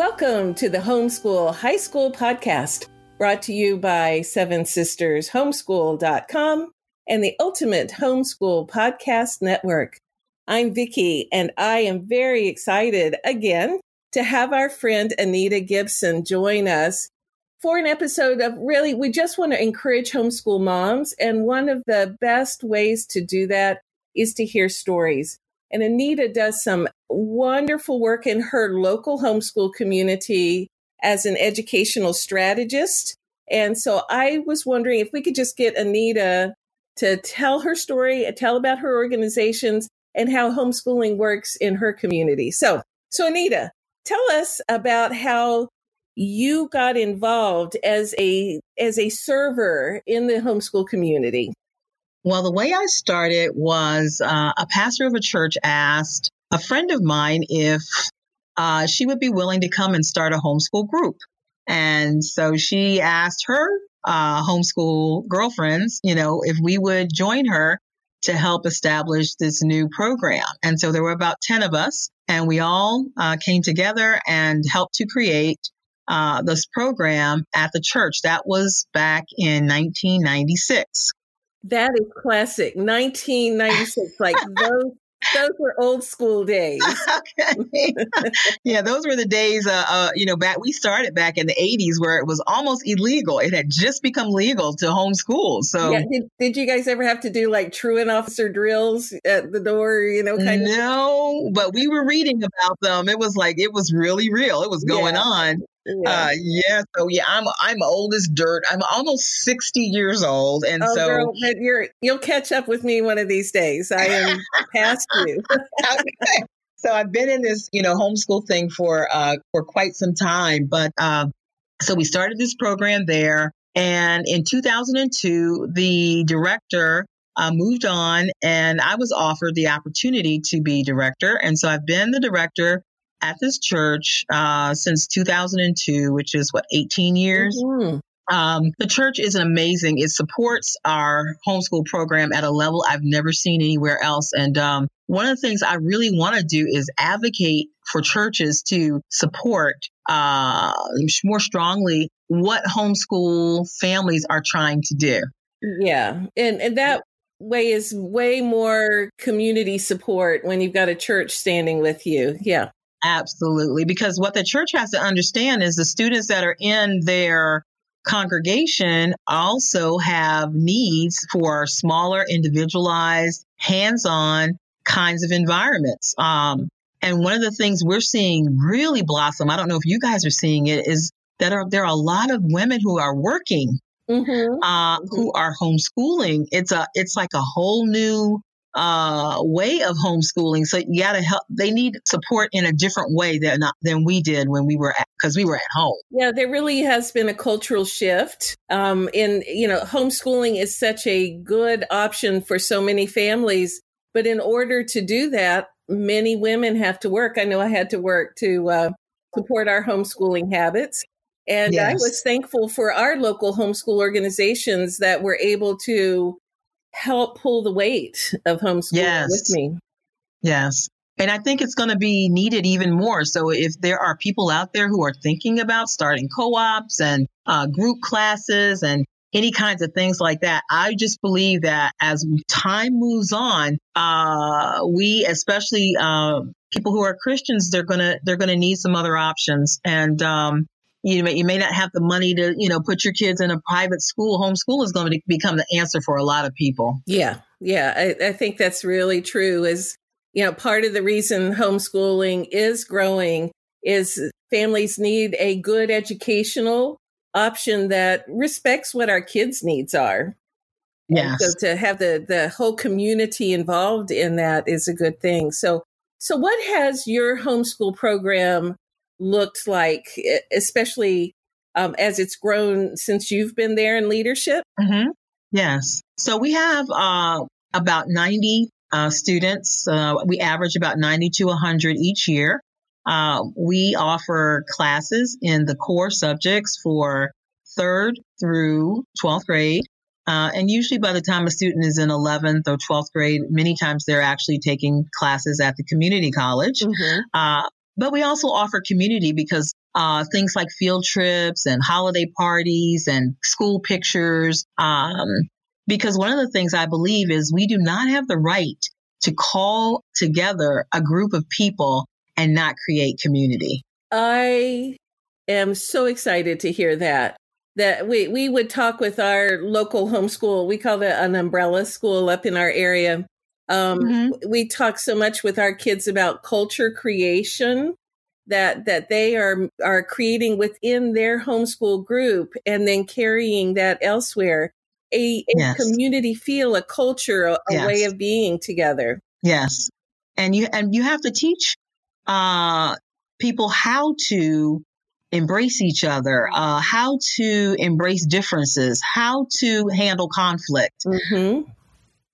Welcome to the Homeschool High School Podcast, brought to you by Seven Sisters Homeschool.com and the Ultimate Homeschool Podcast Network. I'm Vicki, and I am very excited again to have our friend Anita Gibson join us for an episode of really, we just want to encourage homeschool moms. And one of the best ways to do that is to hear stories. And Anita does some wonderful work in her local homeschool community as an educational strategist. And so I was wondering if we could just get Anita to tell her story, tell about her organizations and how homeschooling works in her community. So, so Anita, tell us about how you got involved as a as a server in the homeschool community. Well, the way I started was uh, a pastor of a church asked a friend of mine if uh, she would be willing to come and start a homeschool group. And so she asked her uh, homeschool girlfriends, you know, if we would join her to help establish this new program. And so there were about 10 of us, and we all uh, came together and helped to create uh, this program at the church. That was back in 1996. That is classic. 1996. like those those were old school days. okay. yeah, those were the days. Uh, uh, you know, back we started back in the '80s where it was almost illegal. It had just become legal to homeschool. So, yeah, did, did you guys ever have to do like truant officer drills at the door? You know, kind no, of? No, but we were reading about them. It was like it was really real. It was going yeah. on. Yeah. Uh, yeah. So yeah, I'm I'm old as dirt. I'm almost sixty years old, and oh, so girl, you're you'll catch up with me one of these days. I am past you. okay. So I've been in this, you know, homeschool thing for uh for quite some time, but uh, so we started this program there, and in 2002, the director uh, moved on, and I was offered the opportunity to be director, and so I've been the director at this church uh, since 2002, which is what, 18 years? Mm-hmm. Um, the church is amazing. It supports our homeschool program at a level I've never seen anywhere else. And um, one of the things I really want to do is advocate for churches to support uh, more strongly what homeschool families are trying to do. Yeah. And, and that way is way more community support when you've got a church standing with you. Yeah. Absolutely. Because what the church has to understand is the students that are in their congregation also have needs for smaller, individualized, hands on kinds of environments. Um, and one of the things we're seeing really blossom, I don't know if you guys are seeing it, is that are, there are a lot of women who are working, mm-hmm. Uh, mm-hmm. who are homeschooling. It's a, it's like a whole new uh, way of homeschooling. So you got to help. They need support in a different way than than we did when we were because we were at home. Yeah, there really has been a cultural shift. Um, in you know, homeschooling is such a good option for so many families, but in order to do that, many women have to work. I know I had to work to uh, support our homeschooling habits. And yes. I was thankful for our local homeschool organizations that were able to help pull the weight of homeschooling yes. with me. Yes. And I think it's going to be needed even more. So if there are people out there who are thinking about starting co-ops and uh, group classes and any kinds of things like that, I just believe that as time moves on, uh, we, especially uh, people who are Christians, they're gonna they're gonna need some other options. And um, you may, you may not have the money to, you know, put your kids in a private school. Homeschool is going to become the answer for a lot of people. Yeah. Yeah. I, I think that's really true is, you know, part of the reason homeschooling is growing is families need a good educational option that respects what our kids' needs are. Yeah. So to have the the whole community involved in that is a good thing. So so what has your homeschool program looked like, especially um, as it's grown since you've been there in leadership? Mm-hmm. Yes. So we have uh, about 90 uh, students. Uh, we average about 90 to 100 each year. Uh, we offer classes in the core subjects for third through 12th grade. Uh, and usually by the time a student is in 11th or 12th grade, many times they're actually taking classes at the community college. Mm-hmm. But we also offer community because uh, things like field trips and holiday parties and school pictures. Um, because one of the things I believe is we do not have the right to call together a group of people and not create community. I am so excited to hear that. That we, we would talk with our local homeschool. We call it an umbrella school up in our area. Um, mm-hmm. We talk so much with our kids about culture creation that that they are are creating within their homeschool group and then carrying that elsewhere a, a yes. community feel a culture a, a yes. way of being together yes and you and you have to teach uh people how to embrace each other uh how to embrace differences how to handle conflict mm-hmm.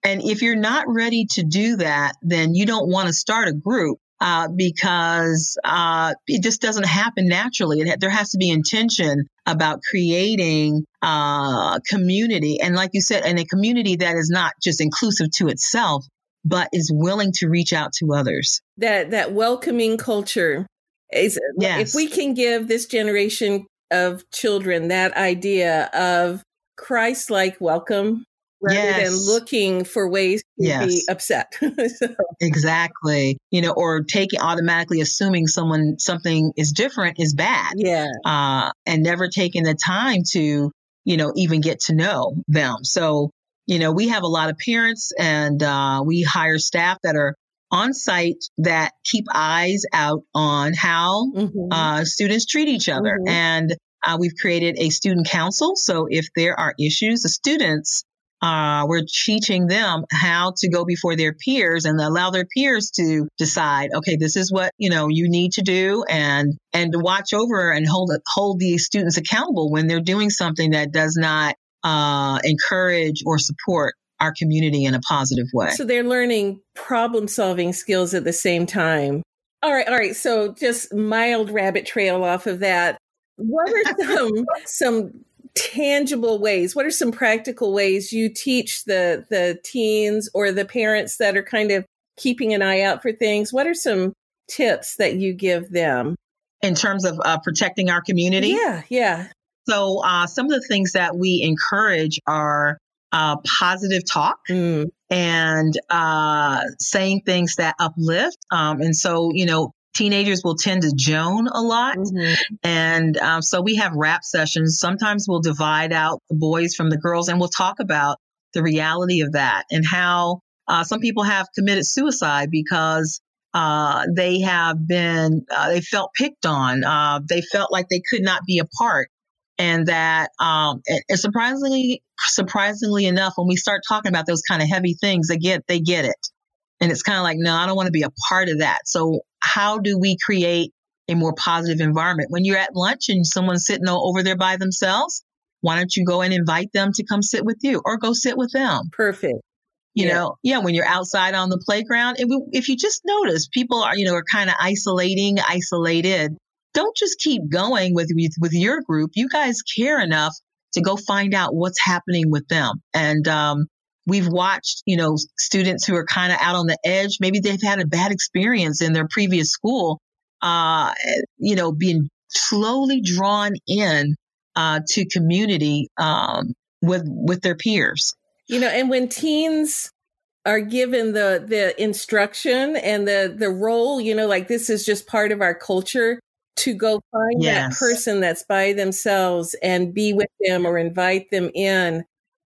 And if you're not ready to do that then you don't want to start a group uh, because uh, it just doesn't happen naturally. It, there has to be intention about creating uh, community, and like you said, and a community that is not just inclusive to itself, but is willing to reach out to others. That that welcoming culture is. Yes. If we can give this generation of children that idea of Christ-like welcome rather yes. than looking for ways to yes. be upset. so. Exactly. You know, or taking automatically assuming someone something is different is bad. Yeah. Uh, and never taking the time to, you know, even get to know them. So, you know, we have a lot of parents and uh, we hire staff that are on site that keep eyes out on how mm-hmm. uh, students treat each other. Mm-hmm. And uh, we've created a student council. So if there are issues, the students uh, we're teaching them how to go before their peers and allow their peers to decide, okay, this is what you know you need to do, and and to watch over and hold hold these students accountable when they're doing something that does not uh, encourage or support our community in a positive way. So they're learning problem solving skills at the same time. All right, all right. So just mild rabbit trail off of that. What are some some tangible ways? What are some practical ways you teach the the teens or the parents that are kind of keeping an eye out for things? What are some tips that you give them? In terms of uh, protecting our community? Yeah yeah. So uh, some of the things that we encourage are uh, positive talk mm. and uh, saying things that uplift. Um, and so you know teenagers will tend to joan a lot. Mm-hmm. And um, so we have rap sessions. Sometimes we'll divide out the boys from the girls and we'll talk about the reality of that and how uh, some people have committed suicide because uh, they have been, uh, they felt picked on. Uh, they felt like they could not be a part. And that, um, and surprisingly, surprisingly enough, when we start talking about those kind of heavy things, they get, they get it. And it's kind of like, no, I don't want to be a part of that. So how do we create a more positive environment? When you're at lunch and someone's sitting over there by themselves, why don't you go and invite them to come sit with you or go sit with them? Perfect. You yeah. know, yeah, when you're outside on the playground, if, we, if you just notice people are, you know, are kind of isolating, isolated, don't just keep going with, with, with your group. You guys care enough to go find out what's happening with them. And, um, we've watched, you know, students who are kind of out on the edge. Maybe they've had a bad experience in their previous school, uh, you know, being slowly drawn in uh, to community um, with with their peers. You know, and when teens are given the the instruction and the the role, you know, like this is just part of our culture to go find yes. that person that's by themselves and be with them or invite them in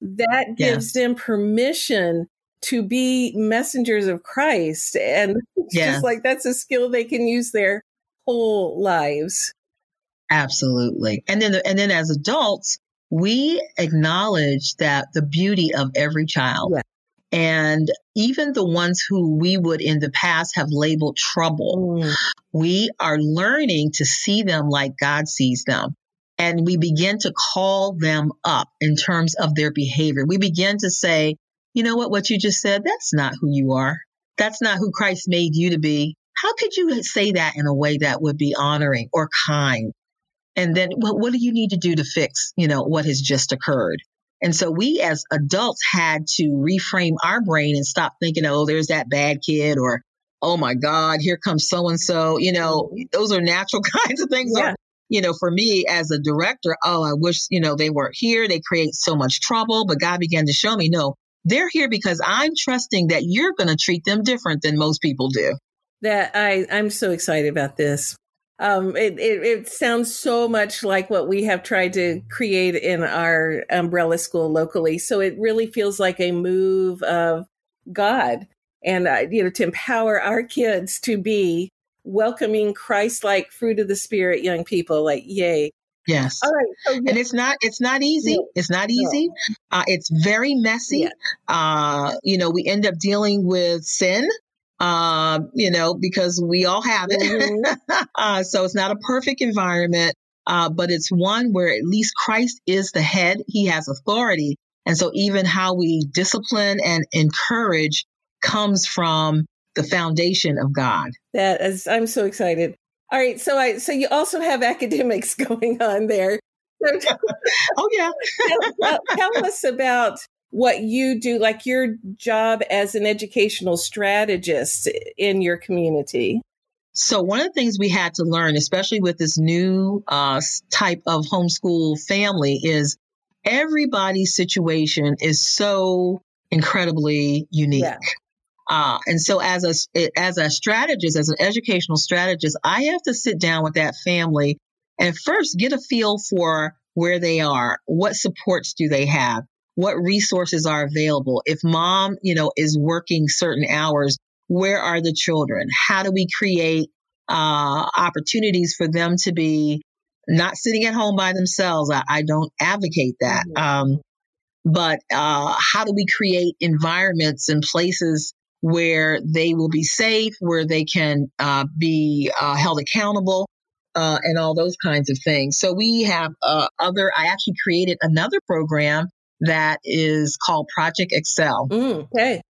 that gives yes. them permission to be messengers of Christ. And it's yes. just like that's a skill they can use their whole lives. Absolutely. And then, the, and then as adults, we acknowledge that the beauty of every child. Yeah. And even the ones who we would in the past have labeled trouble, mm. we are learning to see them like God sees them and we begin to call them up in terms of their behavior. We begin to say, you know what, what you just said, that's not who you are. That's not who Christ made you to be. How could you say that in a way that would be honoring or kind? And then what, what do you need to do to fix, you know, what has just occurred? And so we as adults had to reframe our brain and stop thinking, oh, there's that bad kid or, oh my God, here comes so and so. You know, mm-hmm. those are natural kinds of things. Yeah you know, for me as a director, oh, I wish, you know, they weren't here. They create so much trouble. But God began to show me, no, they're here because I'm trusting that you're going to treat them different than most people do. That I, I'm so excited about this. Um, it, it, it sounds so much like what we have tried to create in our umbrella school locally. So it really feels like a move of God and, uh, you know, to empower our kids to be welcoming Christ-like fruit of the spirit young people. Like, yay. Yes. All right. So, yeah. And it's not it's not easy. No. It's not easy. No. Uh, it's very messy. Yeah. Uh, you know, we end up dealing with sin. Uh, you know, because we all have it. Mm-hmm. uh, so it's not a perfect environment, uh, but it's one where at least Christ is the head. He has authority. And so even how we discipline and encourage comes from the foundation of God. That is, I'm so excited. All right, so I so you also have academics going on there. oh yeah. tell, tell us about what you do, like your job as an educational strategist in your community. So one of the things we had to learn, especially with this new uh, type of homeschool family, is everybody's situation is so incredibly unique. Yeah. Uh, and so as a, as a strategist, as an educational strategist, I have to sit down with that family and first get a feel for where they are. What supports do they have? What resources are available? If mom, you know, is working certain hours, where are the children? How do we create uh, opportunities for them to be not sitting at home by themselves? I, I don't advocate that. Um, but uh, how do we create environments and places where they will be safe, where they can uh, be uh, held accountable, uh, and all those kinds of things. So we have uh, other. I actually created another program that is called Project Excel. Mm, okay.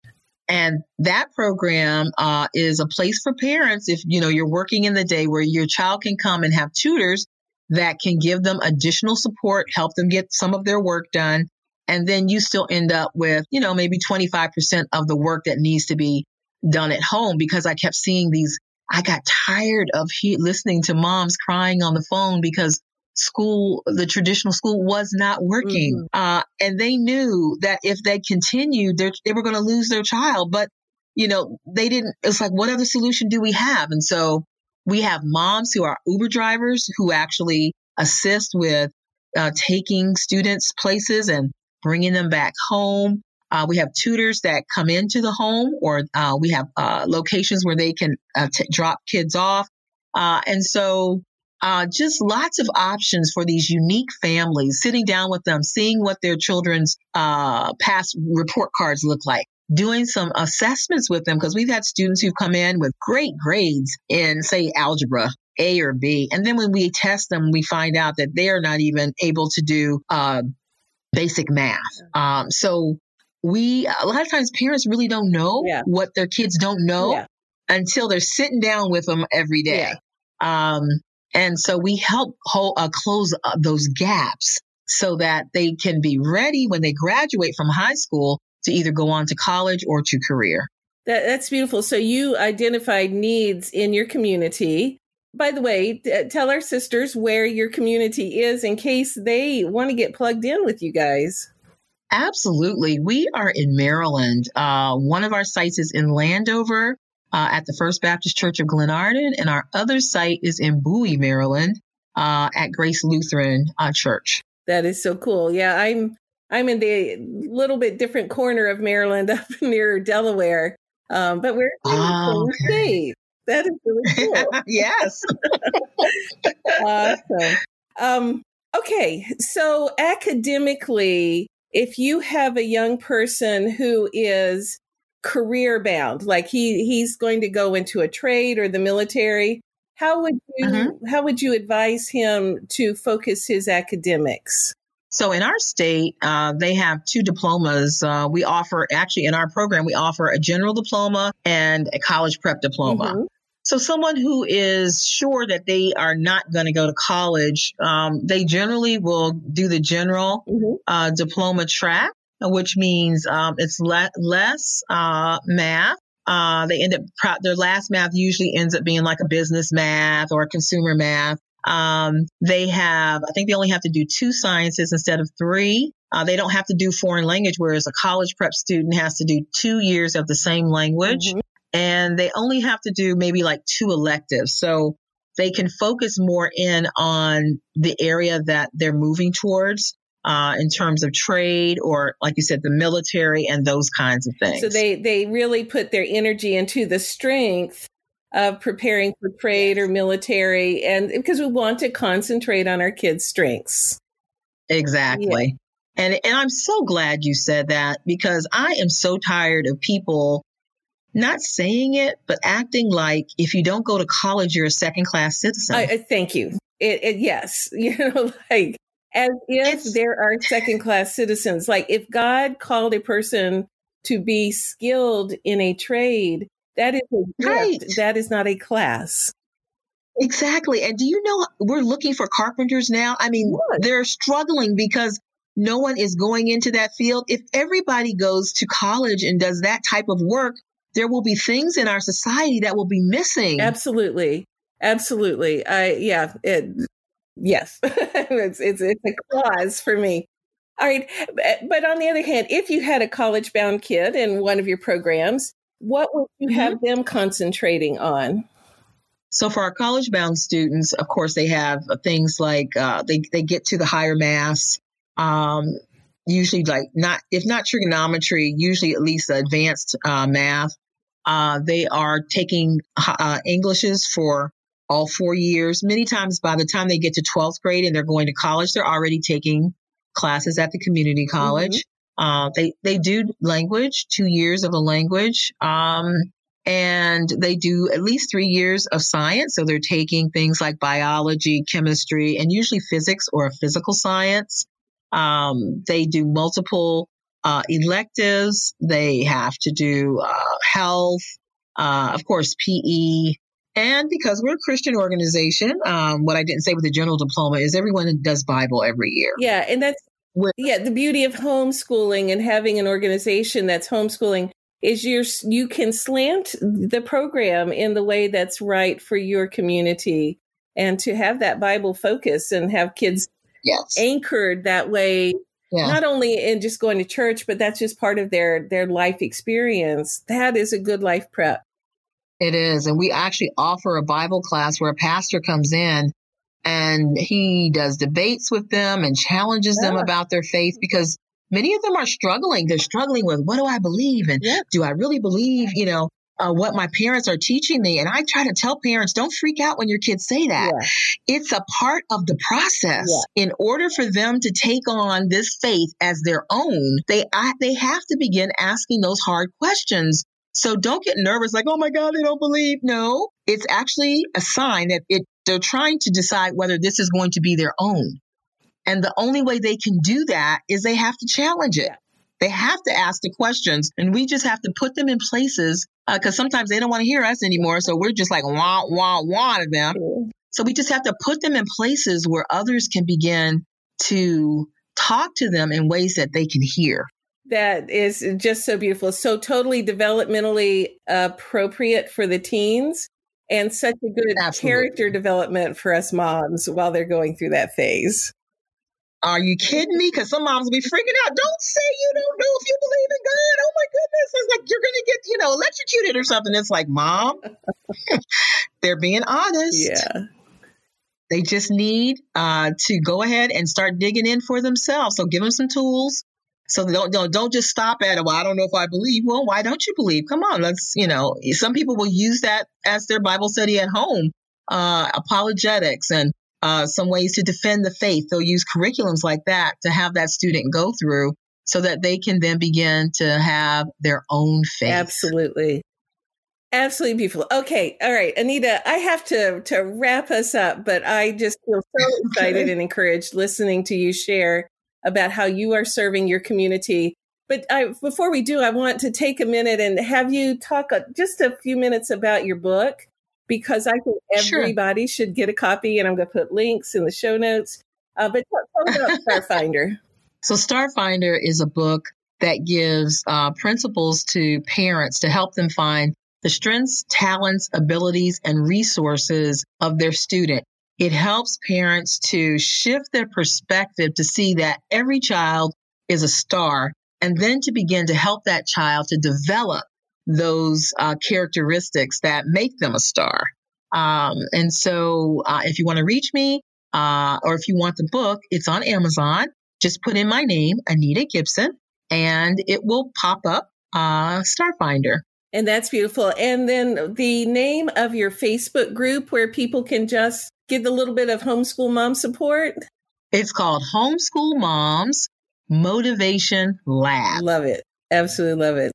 And that program uh, is a place for parents if you know you're working in the day where your child can come and have tutors that can give them additional support, help them get some of their work done, and then you still end up with, you know, maybe 25% of the work that needs to be done at home because I kept seeing these. I got tired of he- listening to moms crying on the phone because school, the traditional school was not working. Mm-hmm. Uh, and they knew that if they continued, they were going to lose their child. But, you know, they didn't, it's like, what other solution do we have? And so we have moms who are Uber drivers who actually assist with uh, taking students places and bringing them back home. Uh, we have tutors that come into the home, or uh, we have uh, locations where they can uh, t- drop kids off. Uh, and so, uh, just lots of options for these unique families, sitting down with them, seeing what their children's past report cards look like, doing some assessments with them, because we've had students who've come in with great grades in, say, algebra. A or B. And then when we test them, we find out that they are not even able to do basic math. Um, so we, a lot of times parents really don't know yeah. what their kids don't know yeah. until they're sitting down with them every day. Yeah. Um, and so we help hold, uh, close uh, those gaps so that they can be ready when they graduate from high school to either go on to college or to career. That, that's beautiful. So you identified needs in your community by the way, t- tell our sisters where your community is in case they want to get plugged in with you guys. Absolutely. We are in Maryland. Uh, one of our sites is in Landover uh, at the First Baptist Church of Glenarden, and our other site is in Bowie, Maryland uh, at Grace Lutheran uh, Church. That is so cool. Yeah, I'm I'm in the little bit different corner of Maryland up near Delaware. Um, but we're in the oh, okay. That is really cool. yes. awesome. Um, okay. So academically, if you have a young person who is career bound, like he he's going to go into a trade or the military, how would you mm-hmm. how would you advise him to focus his academics? So in our state, uh, they have two diplomas. Uh, we offer actually in our program we offer a general diploma and a college prep diploma. Mm-hmm. So, someone who is sure that they are not going to go to college, um, they generally will do the general mm-hmm. uh, diploma track, which means um, it's le- less uh, math. Uh, they end up, pro- their last math usually ends up being like a business math or a consumer math. Um, they have, I think they only have to do two sciences instead of three. Uh, they don't have to do foreign language, whereas a college prep student has to do two years of the same language. Mm-hmm. And they only have to do maybe like two electives. So they can focus more in on the area that they're moving towards uh, in terms of trade or, like you said, the military and those kinds of things. So they they really put their energy into the strength of preparing for trade or military, and because we want to concentrate on our kids' strengths. Exactly. Yeah. And and I'm so glad you said that because I am so tired of people not saying it, but acting like if you don't go to college, you're a second class citizen. I, I thank you. It, it, yes, you know, like as if it's, there are second class citizens. Like if God called a person to be skilled in a trade, that is a gift. Right. That is not a class. Exactly. And do you know we're looking for carpenters now? I mean, what? they're struggling because no one is going into that field. If everybody goes to college and does that type of work, there will be things in our society that will be missing. Absolutely. Absolutely. I yeah, it, yes. it's, it's it's a clause for me. All right. But on the other hand, if you had a college bound kid in one of your programs, what would you mm-hmm. have them concentrating on? So for our college bound students, of course, they have things like uh, they, they get to the higher mass. um, usually like not, if not trigonometry, usually at least advanced uh, math. Uh, they are taking uh, Englishes for all four years. Many times by the time they get to 12th grade and they're going to college, they're already taking classes at the community college. Mm-hmm. Uh, they, they do language, two years of a language. Um, and they do at least three years of science. So they're taking things like biology, chemistry, and usually physics or a physical science. Um, they do multiple uh, electives. They have to do uh, health, uh, of course, PE. And because we're a Christian organization, um, what I didn't say with the general diploma is everyone does Bible every year. Yeah, and that's yeah the beauty of homeschooling and having an organization that's homeschooling is you you can slant the program in the way that's right for your community and to have that Bible focus and have kids yes. anchored that way yeah. not only in just going to church, but that's just part of their their life experience. That is a good life prep. It is, and we actually offer a Bible class where a pastor comes in and he does debates with them and challenges yeah. them about their faith because many of them are struggling. They're struggling with what do I believe and yeah. do I really believe, you know, uh, what my parents are teaching me. And I try to tell parents, don't freak out when your kids say that. Yeah. It's a part of the process. Yeah. In order for them to take on this faith as their own, they I, they have to begin asking those hard questions. So don't get nervous, like, oh my God, they don't believe. No, it's actually a sign that it they're trying to decide whether this is going to be their own. And the only way they can do that is they have to challenge it. They have to ask the questions, and we just have to put them in places because uh, sometimes they don't want to hear us anymore. So we're just like wah wah wah to them. So we just have to put them in places where others can begin to talk to them in ways that they can hear. That is just so beautiful. So totally developmentally appropriate for the teens and such a good Absolutely. character development for us moms while they're going through that phase. Are you kidding me? Because some moms will be freaking out. Don't say you don't know if you believe in God. Oh my goodness. It's like you're going to get, you know, electrocuted or something. It's like, mom, they're being honest. Yeah. They just need uh, to go ahead and start digging in for themselves. So give them some tools. So don't, don't don't just stop at it. Well, I don't know if I believe. Well, why don't you believe? Come on, let's you know. Some people will use that as their Bible study at home, uh, apologetics and uh, some ways to defend the faith. They'll use curriculums like that to have that student go through so that they can then begin to have their own faith. Absolutely. Absolutely beautiful. Okay, all right, Anita, I have to to wrap us up, but I just feel so excited and encouraged listening to you share about how you are serving your community. But I, before we do, I want to take a minute and have you talk just a few minutes about your book because I think everybody sure. should get a copy, and I'm going to put links in the show notes. Uh, but tell, tell about Starfinder. So, Starfinder is a book that gives uh, principles to parents to help them find the strengths, talents, abilities, and resources of their student. it helps parents to shift their perspective to see that every child is a star and then to begin to help that child to develop those uh, characteristics that make them a star. Um, and so uh, if you want to reach me uh, or if you want the book, it's on Amazon. Just put in my name, Anita Gibson, and it will pop up uh, Starfinder. And that's beautiful. And then the name of your Facebook group where people can just get a little bit of homeschool mom support? It's called Homeschool Moms Motivation Lab. Love it. Absolutely love it.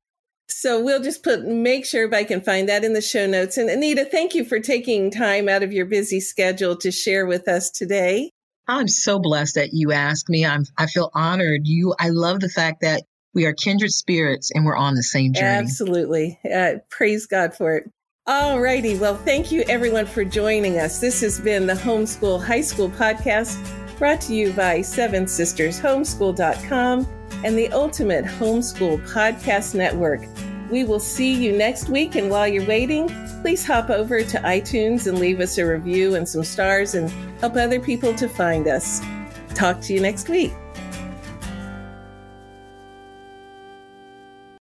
So we'll just put make sure everybody can find that in the show notes. And Anita, thank you for taking time out of your busy schedule to share with us today. I'm so blessed that you asked me. I'm I feel honored. You I love the fact that we are kindred spirits and we're on the same journey. Absolutely. Uh, praise God for it. All righty. Well, thank you everyone for joining us. This has been the Homeschool High School podcast brought to you by Seven Sisters Homeschool.com and the Ultimate Homeschool Podcast Network. We will see you next week. And while you're waiting, please hop over to iTunes and leave us a review and some stars and help other people to find us. Talk to you next week.